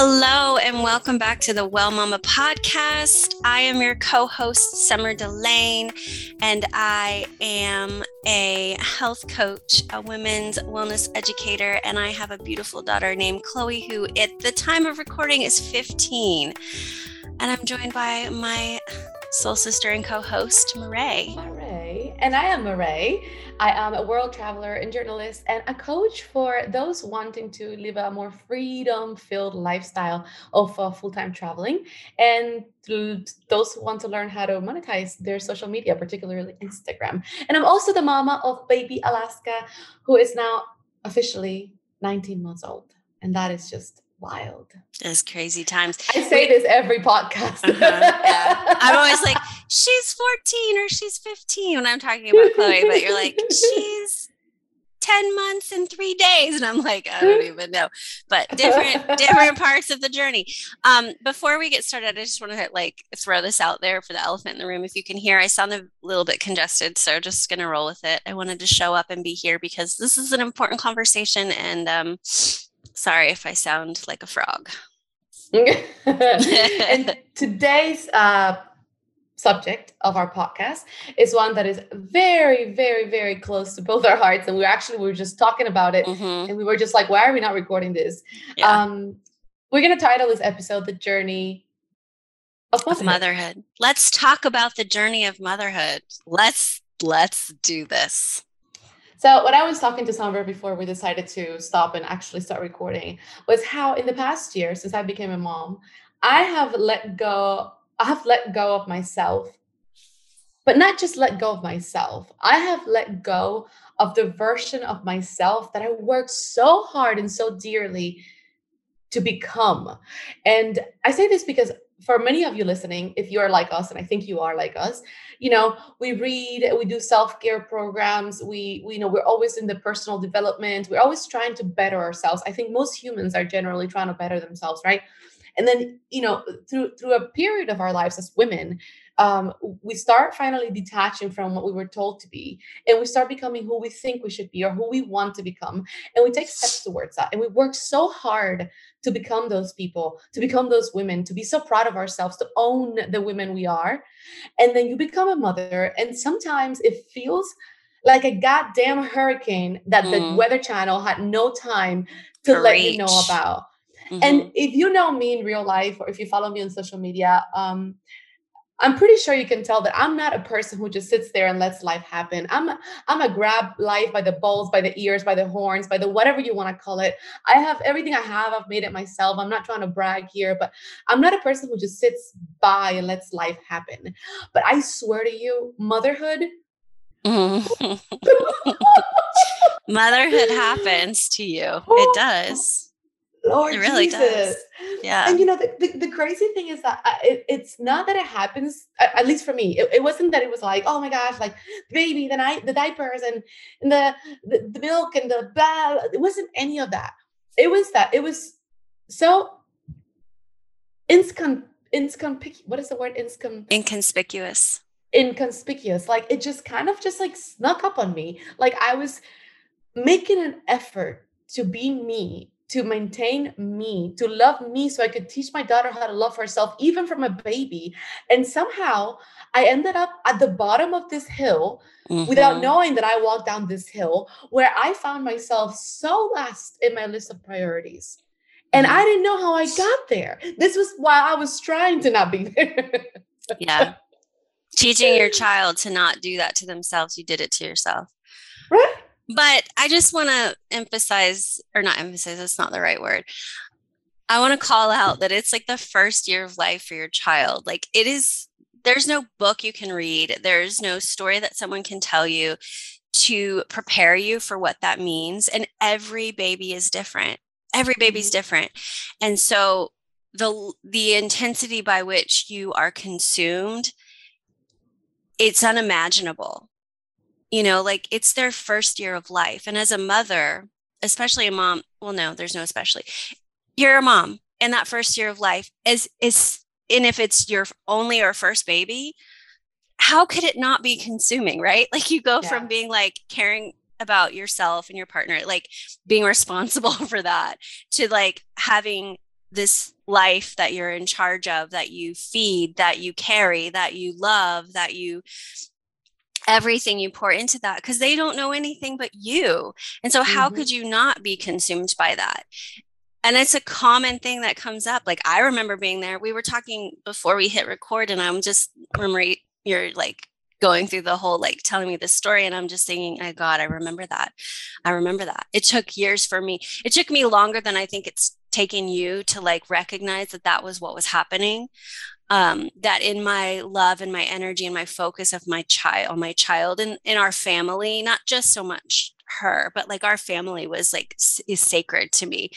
Hello, and welcome back to the Well Mama podcast. I am your co host, Summer Delane, and I am a health coach, a women's wellness educator, and I have a beautiful daughter named Chloe, who at the time of recording is 15. And I'm joined by my soul sister and co host, Marae. And I am Marae. I am a world traveler and journalist and a coach for those wanting to live a more freedom filled lifestyle of uh, full time traveling and those who want to learn how to monetize their social media, particularly Instagram. And I'm also the mama of baby Alaska, who is now officially 19 months old. And that is just wild. It's crazy times. I say we, this every podcast. uh-huh, yeah. I'm always like, she's 14 or she's 15 when I'm talking about Chloe, but you're like, she's 10 months and three days. And I'm like, I don't even know. But different, different parts of the journey. Um, before we get started, I just want to like throw this out there for the elephant in the room. If you can hear, I sound a little bit congested, so just gonna roll with it. I wanted to show up and be here because this is an important conversation and um Sorry if I sound like a frog. and today's uh, subject of our podcast is one that is very, very, very close to both our hearts. And we actually we were just talking about it, mm-hmm. and we were just like, "Why are we not recording this?" Yeah. Um, we're gonna title this episode "The Journey of motherhood. of motherhood." Let's talk about the journey of motherhood. Let's let's do this. So what I was talking to Summer before we decided to stop and actually start recording was how in the past year since I became a mom, I have let go, I have let go of myself. But not just let go of myself. I have let go of the version of myself that I worked so hard and so dearly to become. And I say this because for many of you listening, if you're like us, and I think you are like us, you know, we read, we do self-care programs, we, we you know, we're always in the personal development, we're always trying to better ourselves. I think most humans are generally trying to better themselves, right? And then, you know, through through a period of our lives as women, um, we start finally detaching from what we were told to be and we start becoming who we think we should be or who we want to become and we take steps towards that and we work so hard to become those people to become those women to be so proud of ourselves to own the women we are and then you become a mother and sometimes it feels like a goddamn hurricane that mm. the weather channel had no time to Preach. let you know about mm-hmm. and if you know me in real life or if you follow me on social media um I'm pretty sure you can tell that I'm not a person who just sits there and lets life happen. I'm a, I'm a grab life by the balls, by the ears, by the horns, by the whatever you want to call it. I have everything I have. I've made it myself. I'm not trying to brag here, but I'm not a person who just sits by and lets life happen. But I swear to you, motherhood. Mm-hmm. motherhood happens to you. It does. Lord it really Jesus. does. Yeah. And you know, the, the, the crazy thing is that uh, it, it's not that it happens, at least for me, it, it, wasn't that it was like, oh my gosh, like the baby, the night, the diapers and, and the, the, the milk and the blah. It wasn't any of that. It was that it was so inscon, insconspicuous. What is the word? Inscon- inconspicuous. Inconspicuous. Like it just kind of just like snuck up on me. Like I was making an effort to be me to maintain me, to love me, so I could teach my daughter how to love herself, even from a baby. And somehow I ended up at the bottom of this hill mm-hmm. without knowing that I walked down this hill where I found myself so last in my list of priorities. And mm-hmm. I didn't know how I got there. This was while I was trying to not be there. yeah. Teaching your child to not do that to themselves, you did it to yourself. Right but I just want to emphasize, or not emphasize, that's not the right word. I want to call out that it's like the first year of life for your child. Like it is, there's no book you can read, there's no story that someone can tell you to prepare you for what that means. And every baby is different. Every baby's mm-hmm. different. And so the the intensity by which you are consumed it's unimaginable you know like it's their first year of life and as a mother especially a mom well no there's no especially you're a mom and that first year of life is is and if it's your only or first baby how could it not be consuming right like you go yeah. from being like caring about yourself and your partner like being responsible for that to like having this life that you're in charge of that you feed that you carry that you love that you everything you pour into that because they don't know anything but you. And so how mm-hmm. could you not be consumed by that? And it's a common thing that comes up. Like i remember being there we were talking before we hit record and i'm just remember you're like going through the whole like telling me this story and i'm just thinking oh god i remember that. I remember that. It took years for me it took me longer than i think it's taken you to like recognize that that was what was happening um, that in my love and my energy and my focus of my child my child and in our family not just so much her but like our family was like is sacred to me.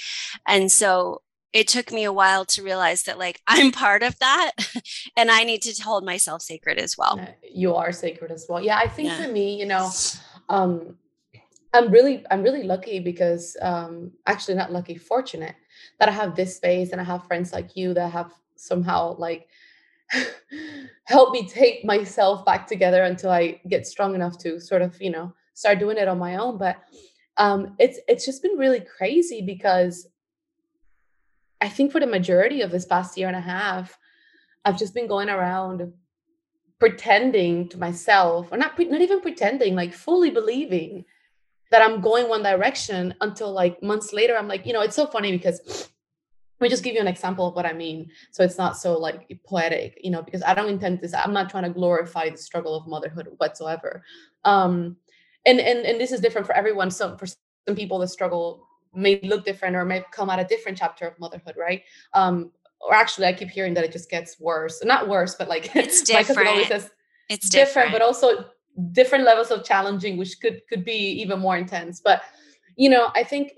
And so it took me a while to realize that like i'm part of that and i need to hold myself sacred as well. You are sacred as well. Yeah i think yeah. for me you know um i'm really i'm really lucky because um actually not lucky fortunate that i have this space and i have friends like you that have somehow like help me take myself back together until i get strong enough to sort of you know start doing it on my own. But um it's it's just been really crazy because I think for the majority of this past year and a half, I've just been going around pretending to myself, or not, not even pretending, like fully believing that I'm going one direction until like months later, I'm like, you know, it's so funny because let me just give you an example of what I mean. So it's not so like poetic, you know, because I don't intend this, I'm not trying to glorify the struggle of motherhood whatsoever. Um, and and and this is different for everyone. So for some people, the struggle may look different or may come at a different chapter of motherhood, right? Um, or actually, I keep hearing that it just gets worse. Not worse, but like it's different. always says it's different, different, but also different levels of challenging, which could could be even more intense. But you know, I think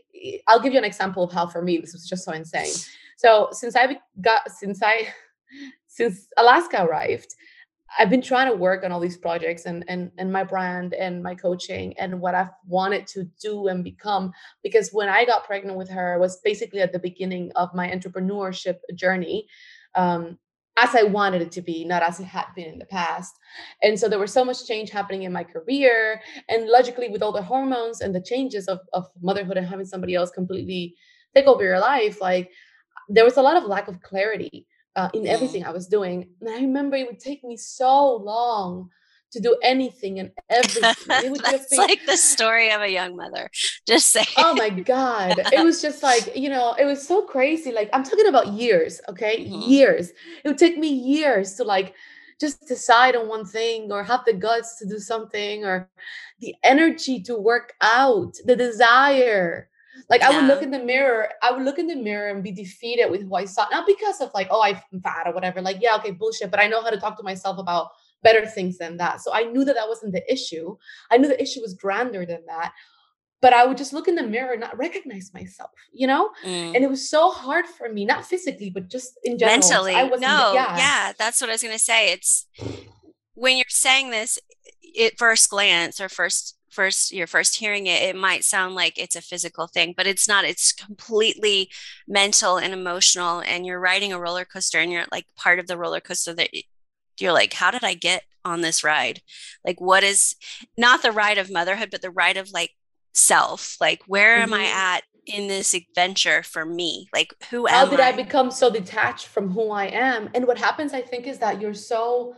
I'll give you an example of how for me this was just so insane. So since I got since I since Alaska arrived, I've been trying to work on all these projects and and and my brand and my coaching and what I've wanted to do and become because when I got pregnant with her I was basically at the beginning of my entrepreneurship journey um, as I wanted it to be, not as it had been in the past. And so there was so much change happening in my career. And logically, with all the hormones and the changes of, of motherhood and having somebody else completely take over your life, like there was a lot of lack of clarity uh, in everything I was doing. And I remember it would take me so long to do anything and everything. It would That's just be like the story of a young mother. Just say. Oh my God. It was just like, you know, it was so crazy. Like I'm talking about years, okay? Mm-hmm. Years. It would take me years to like just decide on one thing or have the guts to do something or the energy to work out, the desire like yeah. I would look in the mirror, I would look in the mirror and be defeated with who I saw, not because of like, oh, I'm fat or whatever. Like, yeah, okay, bullshit. But I know how to talk to myself about better things than that. So I knew that that wasn't the issue. I knew the issue was grander than that. But I would just look in the mirror and not recognize myself, you know? Mm. And it was so hard for me, not physically, but just in general. Mentally. I wasn't, no, yeah. yeah, that's what I was going to say. It's when you're saying this at first glance or first first you're first hearing it it might sound like it's a physical thing but it's not it's completely mental and emotional and you're riding a roller coaster and you're like part of the roller coaster that you're like how did i get on this ride like what is not the ride of motherhood but the ride of like self like where mm-hmm. am i mm-hmm. at in this adventure for me like who how did I? I become so detached from who i am and what happens i think is that you're so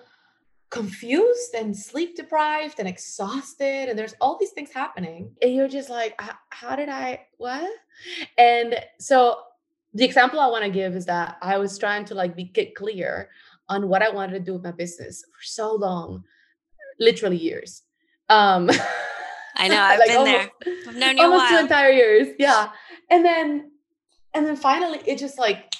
confused and sleep deprived and exhausted and there's all these things happening and you're just like how did i what and so the example i want to give is that i was trying to like be get clear on what i wanted to do with my business for so long literally years um i know i've like been almost, there i've known you almost two entire years yeah and then and then finally it just like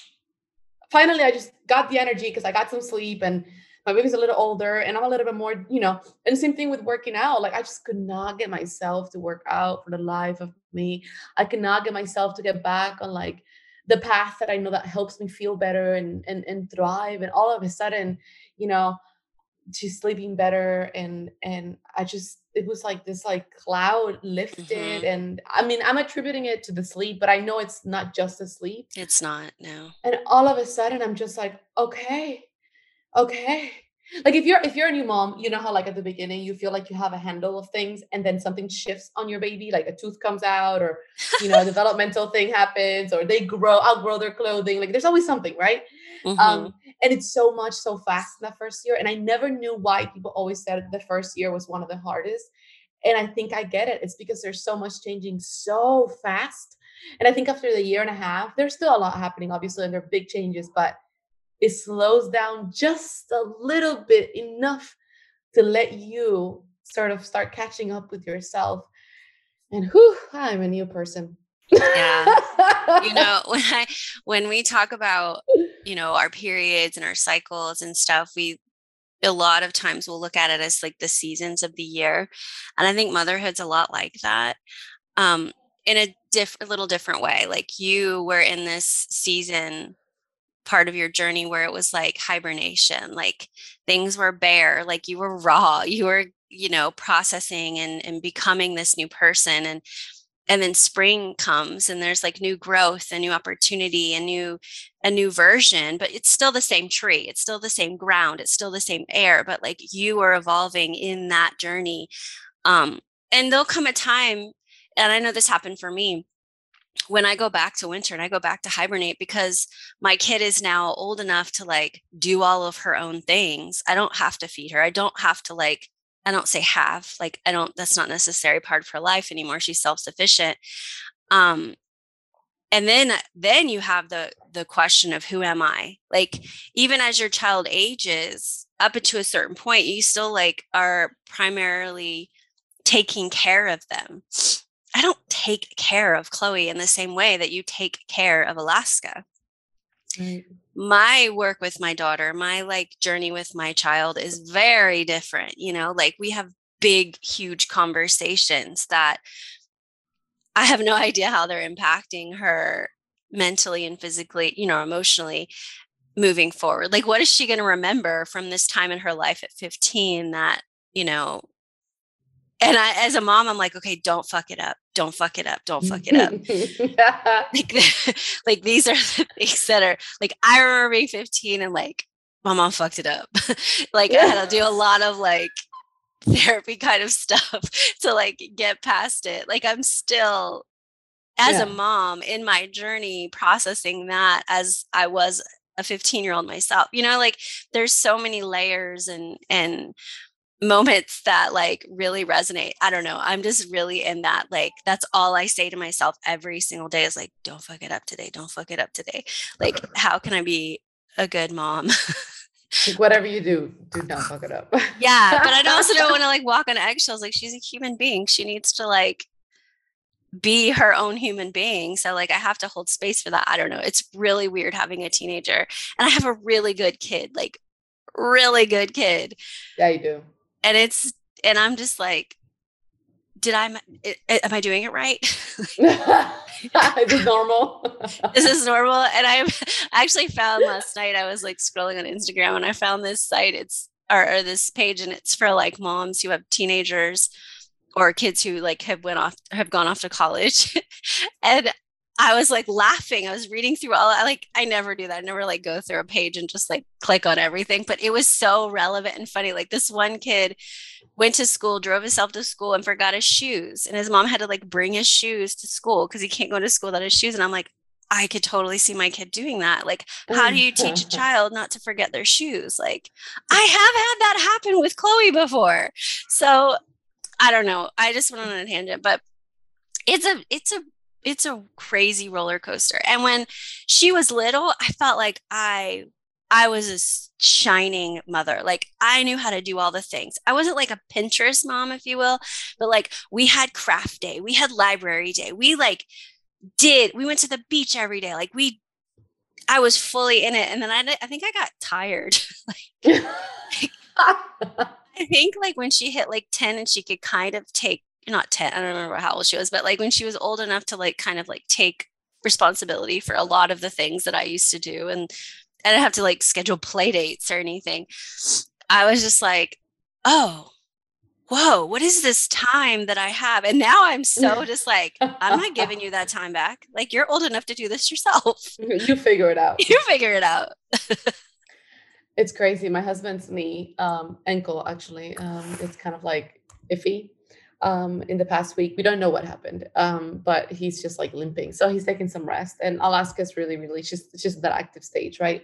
finally i just got the energy because i got some sleep and my baby's a little older and I'm a little bit more, you know, and the same thing with working out. Like I just could not get myself to work out for the life of me. I could not get myself to get back on like the path that I know that helps me feel better and and and thrive. And all of a sudden, you know, she's sleeping better and and I just it was like this like cloud lifted mm-hmm. and I mean I'm attributing it to the sleep, but I know it's not just the sleep. It's not, no. And all of a sudden I'm just like, okay, okay, like if you're if you're a new mom you know how like at the beginning you feel like you have a handle of things and then something shifts on your baby like a tooth comes out or you know a developmental thing happens or they grow outgrow their clothing like there's always something right mm-hmm. um and it's so much so fast in that first year and i never knew why people always said the first year was one of the hardest and i think i get it it's because there's so much changing so fast and i think after the year and a half there's still a lot happening obviously and there are big changes but it slows down just a little bit enough to let you sort of start catching up with yourself. And whew, i'm a new person. Yeah. You know when i when we talk about you know our periods and our cycles and stuff we a lot of times we'll look at it as like the seasons of the year. And i think motherhood's a lot like that um in a different a little different way. Like you were in this season part of your journey where it was like hibernation like things were bare like you were raw you were you know processing and and becoming this new person and and then spring comes and there's like new growth and new opportunity and new a new version but it's still the same tree it's still the same ground it's still the same air but like you are evolving in that journey um and there'll come a time and i know this happened for me when I go back to winter and I go back to hibernate because my kid is now old enough to like do all of her own things. I don't have to feed her. I don't have to like, I don't say have, like, I don't, that's not necessary part of her life anymore. She's self sufficient. Um, and then then you have the the question of who am i like even as your child ages up to a certain point you still like are primarily taking care of them I don't take care of Chloe in the same way that you take care of Alaska. Right. My work with my daughter, my like journey with my child is very different. You know, like we have big, huge conversations that I have no idea how they're impacting her mentally and physically, you know, emotionally moving forward. Like, what is she going to remember from this time in her life at 15 that, you know, and I, as a mom, I'm like, okay, don't fuck it up. Don't fuck it up. Don't fuck it up. like, like these are the things that are like, I remember being 15 and like, my mom fucked it up. like I had to do a lot of like therapy kind of stuff to like get past it. Like I'm still as yeah. a mom in my journey processing that as I was a 15 year old myself. You know, like there's so many layers and and moments that like really resonate. I don't know. I'm just really in that like that's all I say to myself every single day is like don't fuck it up today. Don't fuck it up today. Like how can I be a good mom? like whatever you do, do not fuck it up. yeah, but I also don't want to like walk on eggshells. Like she's a human being. She needs to like be her own human being. So like I have to hold space for that. I don't know. It's really weird having a teenager. And I have a really good kid, like really good kid. Yeah, you do and it's and i'm just like did i am i doing it right? Is this normal? Is this normal? And i actually found last night i was like scrolling on instagram and i found this site. It's or, or this page and it's for like moms who have teenagers or kids who like have went off have gone off to college. And I was like laughing. I was reading through all I like I never do that. I never like go through a page and just like click on everything, but it was so relevant and funny. Like this one kid went to school, drove himself to school and forgot his shoes. And his mom had to like bring his shoes to school because he can't go to school without his shoes. And I'm like, I could totally see my kid doing that. Like, how do you teach a child not to forget their shoes? Like, I have had that happen with Chloe before. So I don't know. I just went on a tangent, but it's a it's a it's a crazy roller coaster. And when she was little, I felt like I I was a shining mother. Like I knew how to do all the things. I wasn't like a Pinterest mom, if you will, but like we had craft day, we had library day. We like did, we went to the beach every day. Like we, I was fully in it. And then I, I think I got tired. like, I think like when she hit like 10 and she could kind of take not 10 i don't remember how old she was but like when she was old enough to like kind of like take responsibility for a lot of the things that i used to do and i didn't have to like schedule play dates or anything i was just like oh whoa what is this time that i have? And now i'm so just like i'm not giving you that time back. Like you're old enough to do this yourself. You figure it out. You figure it out. It's crazy. My husband's knee, um, ankle actually, um, it's kind of like iffy. Um, in the past week, we don't know what happened, um, but he's just like limping. So he's taking some rest. And Alaska's really, really just it's just that active stage, right?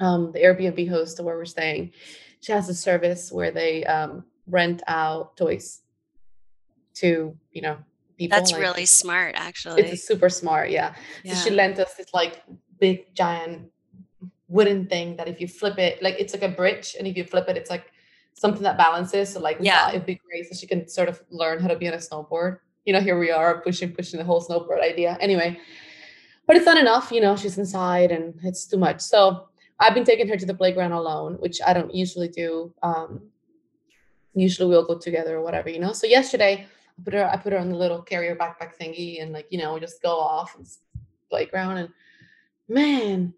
Um, the Airbnb host where we're staying, she has a service where they um, rent out toys to you know people. That's like, really smart, actually. It's super smart, yeah. yeah. So she lent us this like big giant wooden thing that if you flip it, like it's like a bridge, and if you flip it, it's like something that balances. So like yeah, it'd be great so she can sort of learn how to be on a snowboard. You know, here we are pushing, pushing the whole snowboard idea. Anyway, but it's not enough. You know, she's inside and it's too much. So I've been taking her to the playground alone, which I don't usually do. Um, usually we'll go together or whatever, you know. So yesterday I put her I put her on the little carrier backpack thingy and like, you know, we just go off and playground and man,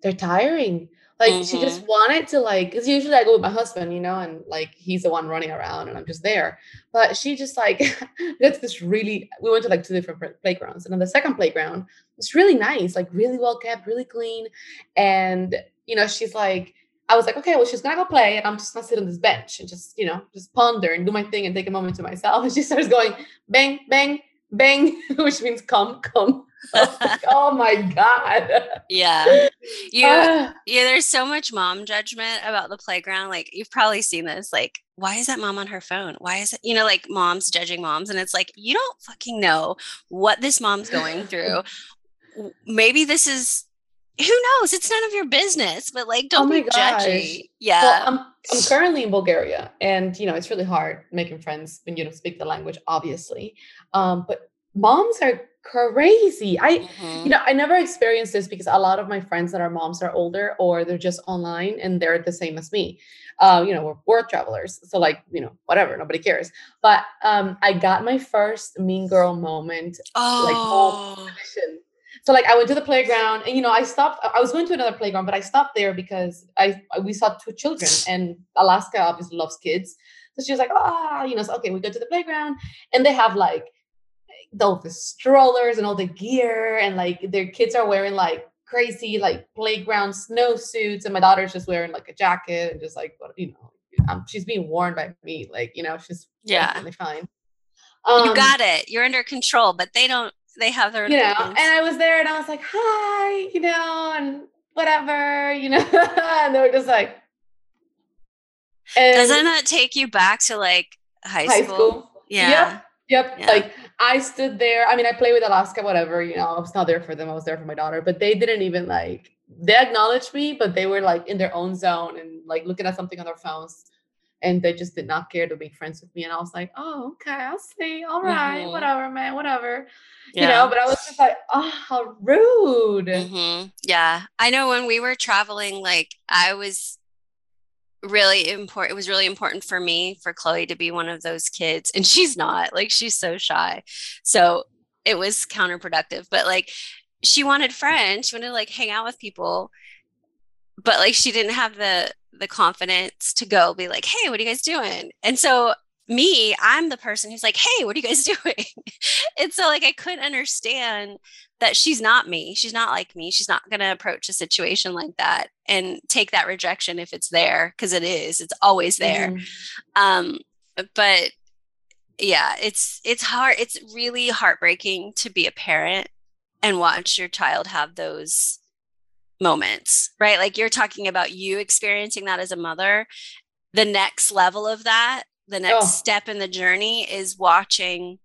they're tiring. Like mm-hmm. she just mm-hmm. wanted to like because usually I go with my husband, you know, and like he's the one running around and I'm just there. But she just like that's this really we went to like two different playgrounds. And on the second playground, it's really nice, like really well kept, really clean. And you know, she's like, I was like, okay, well, she's gonna go play, and I'm just gonna sit on this bench and just, you know, just ponder and do my thing and take a moment to myself. And she starts going bang, bang, bang, which means come, come. Like, oh my god. Yeah. You uh, yeah, there's so much mom judgment about the playground. Like you've probably seen this. Like, why is that mom on her phone? Why is it, you know, like moms judging moms? And it's like, you don't fucking know what this mom's going through. Maybe this is who knows? It's none of your business, but like, don't oh be gosh. judgy. Yeah. Well, I'm, I'm currently in Bulgaria and, you know, it's really hard making friends when you don't speak the language, obviously. Um, but moms are crazy. I, mm-hmm. you know, I never experienced this because a lot of my friends that are moms are older or they're just online and they're the same as me. Uh, you know, we're world travelers. So like, you know, whatever, nobody cares. But um, I got my first mean girl moment, oh. like so like I went to the playground and you know I stopped I was going to another playground but I stopped there because I we saw two children and Alaska obviously loves kids. So she was like, ah, oh, you know, so, okay, we go to the playground and they have like all the strollers and all the gear and like their kids are wearing like crazy like playground snowsuits and my daughter's just wearing like a jacket and just like you know um, she's being worn by me like you know she's yeah. fine. Um, you got it. You're under control but they don't they have their you know and i was there and i was like hi you know and whatever you know and they were just like doesn't that take you back to like high, high school? school? yeah yep yep yeah. like i stood there i mean i play with alaska whatever you know i was not there for them i was there for my daughter but they didn't even like they acknowledged me but they were like in their own zone and like looking at something on their phones and they just did not care to be friends with me. And I was like, oh, okay, I'll see. All right, mm-hmm. whatever, man, whatever. Yeah. You know, but I was just like, oh, how rude. Mm-hmm. Yeah. I know when we were traveling, like I was really important. It was really important for me for Chloe to be one of those kids. And she's not, like, she's so shy. So it was counterproductive. But like, she wanted friends, she wanted to like hang out with people but like she didn't have the the confidence to go be like, hey, what are you guys doing? And so me, I'm the person who's like, hey, what are you guys doing? and so like I couldn't understand that she's not me. She's not like me. She's not gonna approach a situation like that and take that rejection if it's there, because it is, it's always there. Mm-hmm. Um, but yeah, it's it's hard, it's really heartbreaking to be a parent and watch your child have those moments, right? Like you're talking about you experiencing that as a mother. The next level of that, the next oh. step in the journey is watching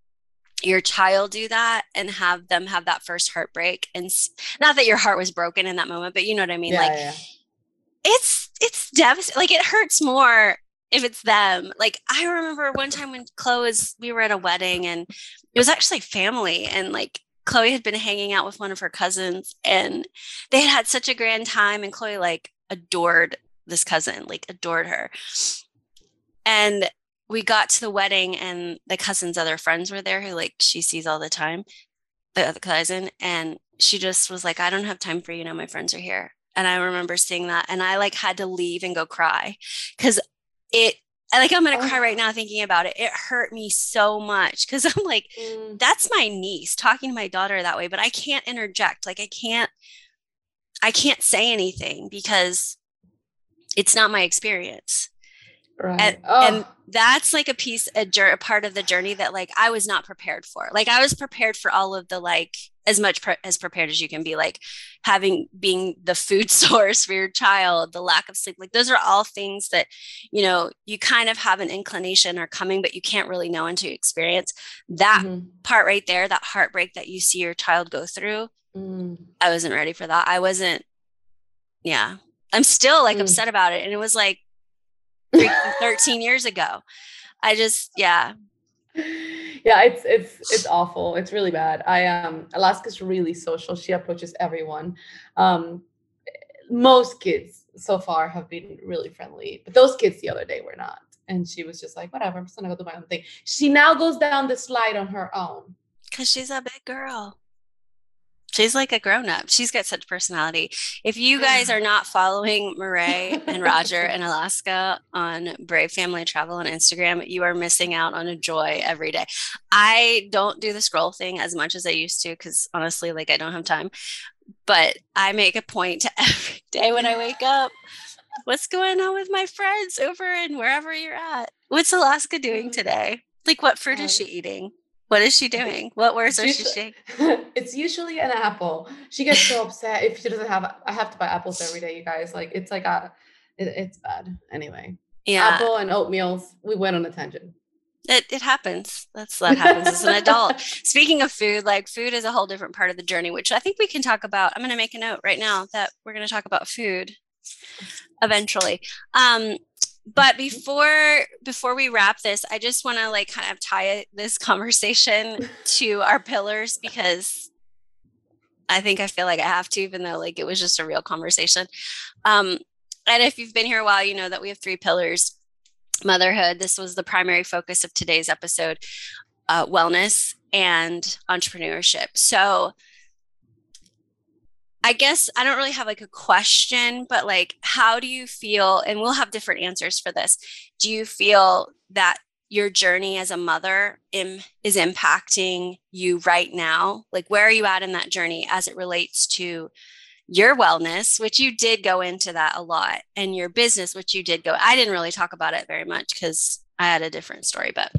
your child do that and have them have that first heartbreak and not that your heart was broken in that moment but you know what i mean yeah, like yeah. it's it's devastating like it hurts more if it's them like i remember one time when chloe was we were at a wedding and it was actually family and like Chloe had been hanging out with one of her cousins and they had had such a grand time and Chloe like adored this cousin, like adored her. And we got to the wedding and the cousin's other friends were there who like she sees all the time, the other cousin, and she just was like, I don't have time for you now, my friends are here. And I remember seeing that and I like had to leave and go cry because it like I'm gonna oh. cry right now thinking about it. It hurt me so much because I'm like, mm. that's my niece talking to my daughter that way, but I can't interject. Like I can't, I can't say anything because it's not my experience. Right. And, oh. and that's like a piece, a, a part of the journey that like I was not prepared for. Like I was prepared for all of the like as much pre- as prepared as you can be, like having being the food source for your child, the lack of sleep. Like those are all things that you know you kind of have an inclination are coming, but you can't really know until you experience that mm-hmm. part right there. That heartbreak that you see your child go through. Mm. I wasn't ready for that. I wasn't. Yeah, I'm still like mm. upset about it, and it was like 13 years ago. I just, yeah. Yeah, it's it's it's awful. It's really bad. I um Alaska's really social. She approaches everyone. Um most kids so far have been really friendly, but those kids the other day were not. And she was just like, whatever, I'm just gonna go do my own thing. She now goes down the slide on her own. Cause she's a big girl. She's like a grown up. She's got such personality. If you guys are not following Marae and Roger in Alaska on Brave Family Travel on Instagram, you are missing out on a joy every day. I don't do the scroll thing as much as I used to because honestly, like I don't have time. But I make a point to every day when I wake up. What's going on with my friends over in wherever you're at? What's Alaska doing mm. today? Like, what fruit is she eating? What is she doing? What words are she saying? it's usually an apple. She gets so upset if she doesn't have. I have to buy apples every day, you guys. Like it's like a, it, it's bad. Anyway, yeah. Apple and oatmeal. We went on a tangent. It, it happens. That's that happens as an adult. Speaking of food, like food is a whole different part of the journey, which I think we can talk about. I'm going to make a note right now that we're going to talk about food eventually. Um, but before before we wrap this i just want to like kind of tie this conversation to our pillars because i think i feel like i have to even though like it was just a real conversation. Um and if you've been here a while you know that we have three pillars. Motherhood this was the primary focus of today's episode uh, wellness and entrepreneurship. So I guess I don't really have like a question, but like, how do you feel? And we'll have different answers for this. Do you feel that your journey as a mother Im- is impacting you right now? Like, where are you at in that journey as it relates to your wellness, which you did go into that a lot, and your business, which you did go? I didn't really talk about it very much because I had a different story, but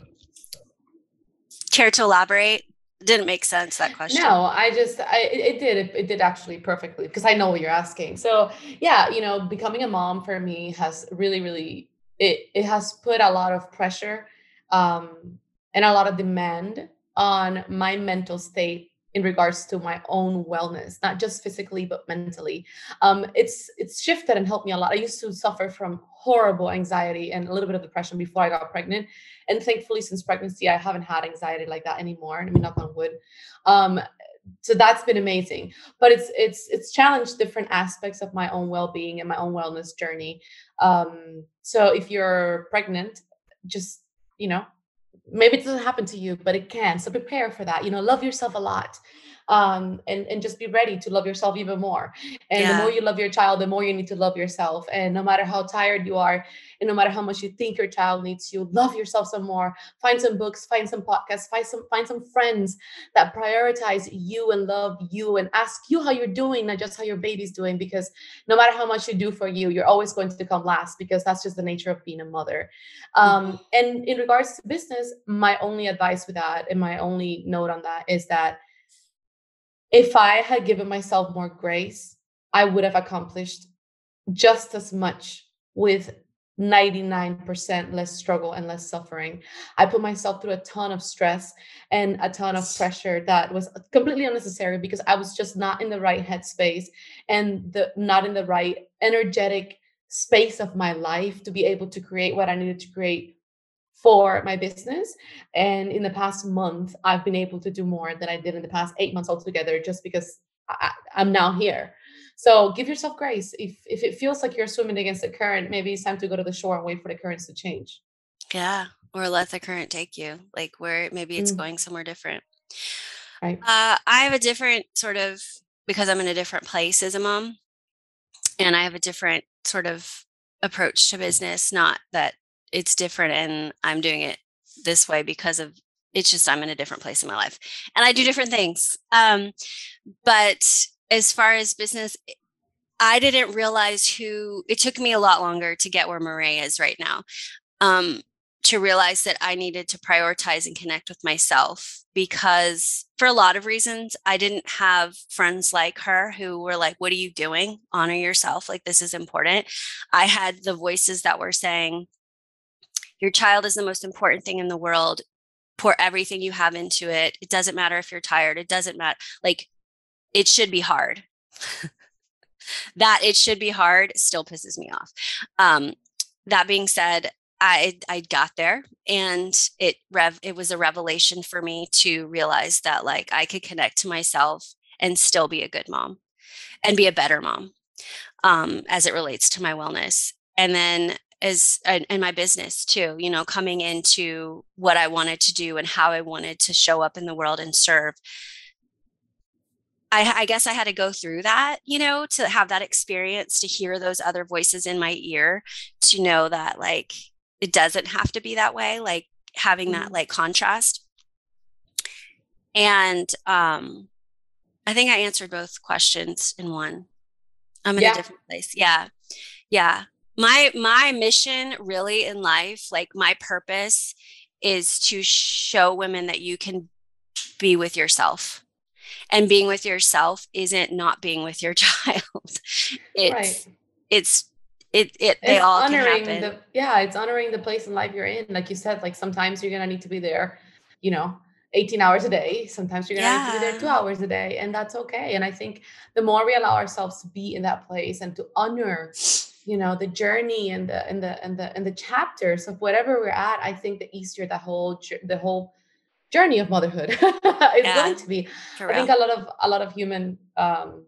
care to elaborate? Didn't make sense that question. No i just i it, did it, it, did actually perfectly because i know what you're asking. So yeah you know becoming a mom for me has really really it it has put a lot of pressure um and a lot of demand on my mental state in regards to my own wellness not just physically but mentally um it's it's shifted and helped me a lot i used to suffer from horrible anxiety and a little bit of depression before I got pregnant. And thankfully, since pregnancy, I haven't had anxiety like that anymore. I mean, knock on wood. Um, so that's been amazing. But it's it's it's challenged different aspects of my own well-being and my own wellness journey. Um, so if you're pregnant, just you know, maybe it doesn't happen to you, but it can. So prepare for that. You know, love yourself a lot um, and and just be ready to love yourself even more. And yeah. the more you love your child, the more you need to love yourself. And no matter how tired you are, and no matter how much you think your child needs you, love yourself some more. Find some books, find some podcasts, find some find some friends that prioritize you and love you and ask you how you're doing, not just how your baby's doing. Because no matter how much you do for you, you're always going to come last because that's just the nature of being a mother. Um, mm-hmm. And in regards to business, my only advice with that and my only note on that is that if I had given myself more grace, I would have accomplished just as much with 99% less struggle and less suffering. I put myself through a ton of stress and a ton of pressure that was completely unnecessary because I was just not in the right headspace and the not in the right energetic space of my life to be able to create what I needed to create for my business. And in the past month, I've been able to do more than I did in the past eight months altogether, just because I, am now here. So give yourself grace. If if it feels like you're swimming against the current, maybe it's time to go to the shore and wait for the currents to change. Yeah, or let the current take you, like where maybe it's mm. going somewhere different. Right. Uh, I have a different sort of because I'm in a different place as a mom, and I have a different sort of approach to business. Not that it's different and I'm doing it this way because of it's just I'm in a different place in my life and I do different things. Um, but as far as business, I didn't realize who it took me a lot longer to get where Marae is right now. Um, to realize that I needed to prioritize and connect with myself because, for a lot of reasons, I didn't have friends like her who were like, What are you doing? Honor yourself. Like, this is important. I had the voices that were saying, Your child is the most important thing in the world. Pour everything you have into it. It doesn't matter if you're tired. It doesn't matter. Like, it should be hard. that it should be hard still pisses me off. Um, that being said, I I got there and it rev it was a revelation for me to realize that like I could connect to myself and still be a good mom and be a better mom um, as it relates to my wellness. And then as and, my business too, you know, coming into what I wanted to do and how I wanted to show up in the world and serve. I, I, guess I had to go through that, you know, to have that experience, to hear those other voices in my ear, to know that like it doesn't have to be that way like having that mm-hmm. like contrast and um i think i answered both questions in one i'm in yeah. a different place yeah yeah my my mission really in life like my purpose is to show women that you can be with yourself and being with yourself isn't not being with your child it's right. it's it it they it's all honoring can happen. The, yeah, it's honoring the place in life you're in. Like you said, like sometimes you're gonna need to be there, you know, 18 hours a day. Sometimes you're gonna yeah. need to be there two hours a day, and that's okay. And I think the more we allow ourselves to be in that place and to honor, you know, the journey and the and the and the and the chapters of whatever we're at, I think the easier the whole the whole journey of motherhood is yeah, going to be. I think a lot of a lot of human um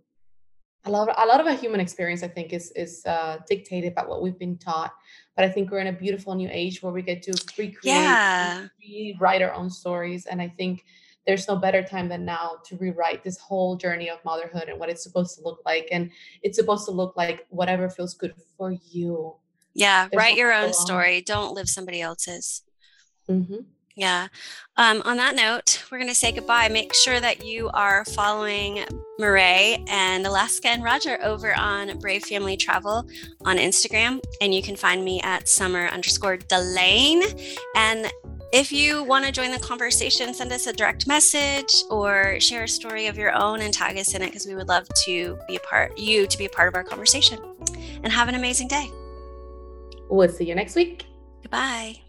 a lot of, a lot of a human experience i think is is uh, dictated by what we've been taught but i think we're in a beautiful new age where we get to recreate yeah. rewrite our own stories and i think there's no better time than now to rewrite this whole journey of motherhood and what it's supposed to look like and it's supposed to look like whatever feels good for you yeah there's write your own story don't live somebody else's mm-hmm. Yeah. Um, on that note, we're going to say goodbye. Make sure that you are following Marae and Alaska and Roger over on Brave Family Travel on Instagram. And you can find me at summer underscore Delane. And if you want to join the conversation, send us a direct message or share a story of your own and tag us in it because we would love to be a part, you to be a part of our conversation. And have an amazing day. We'll see you next week. Goodbye.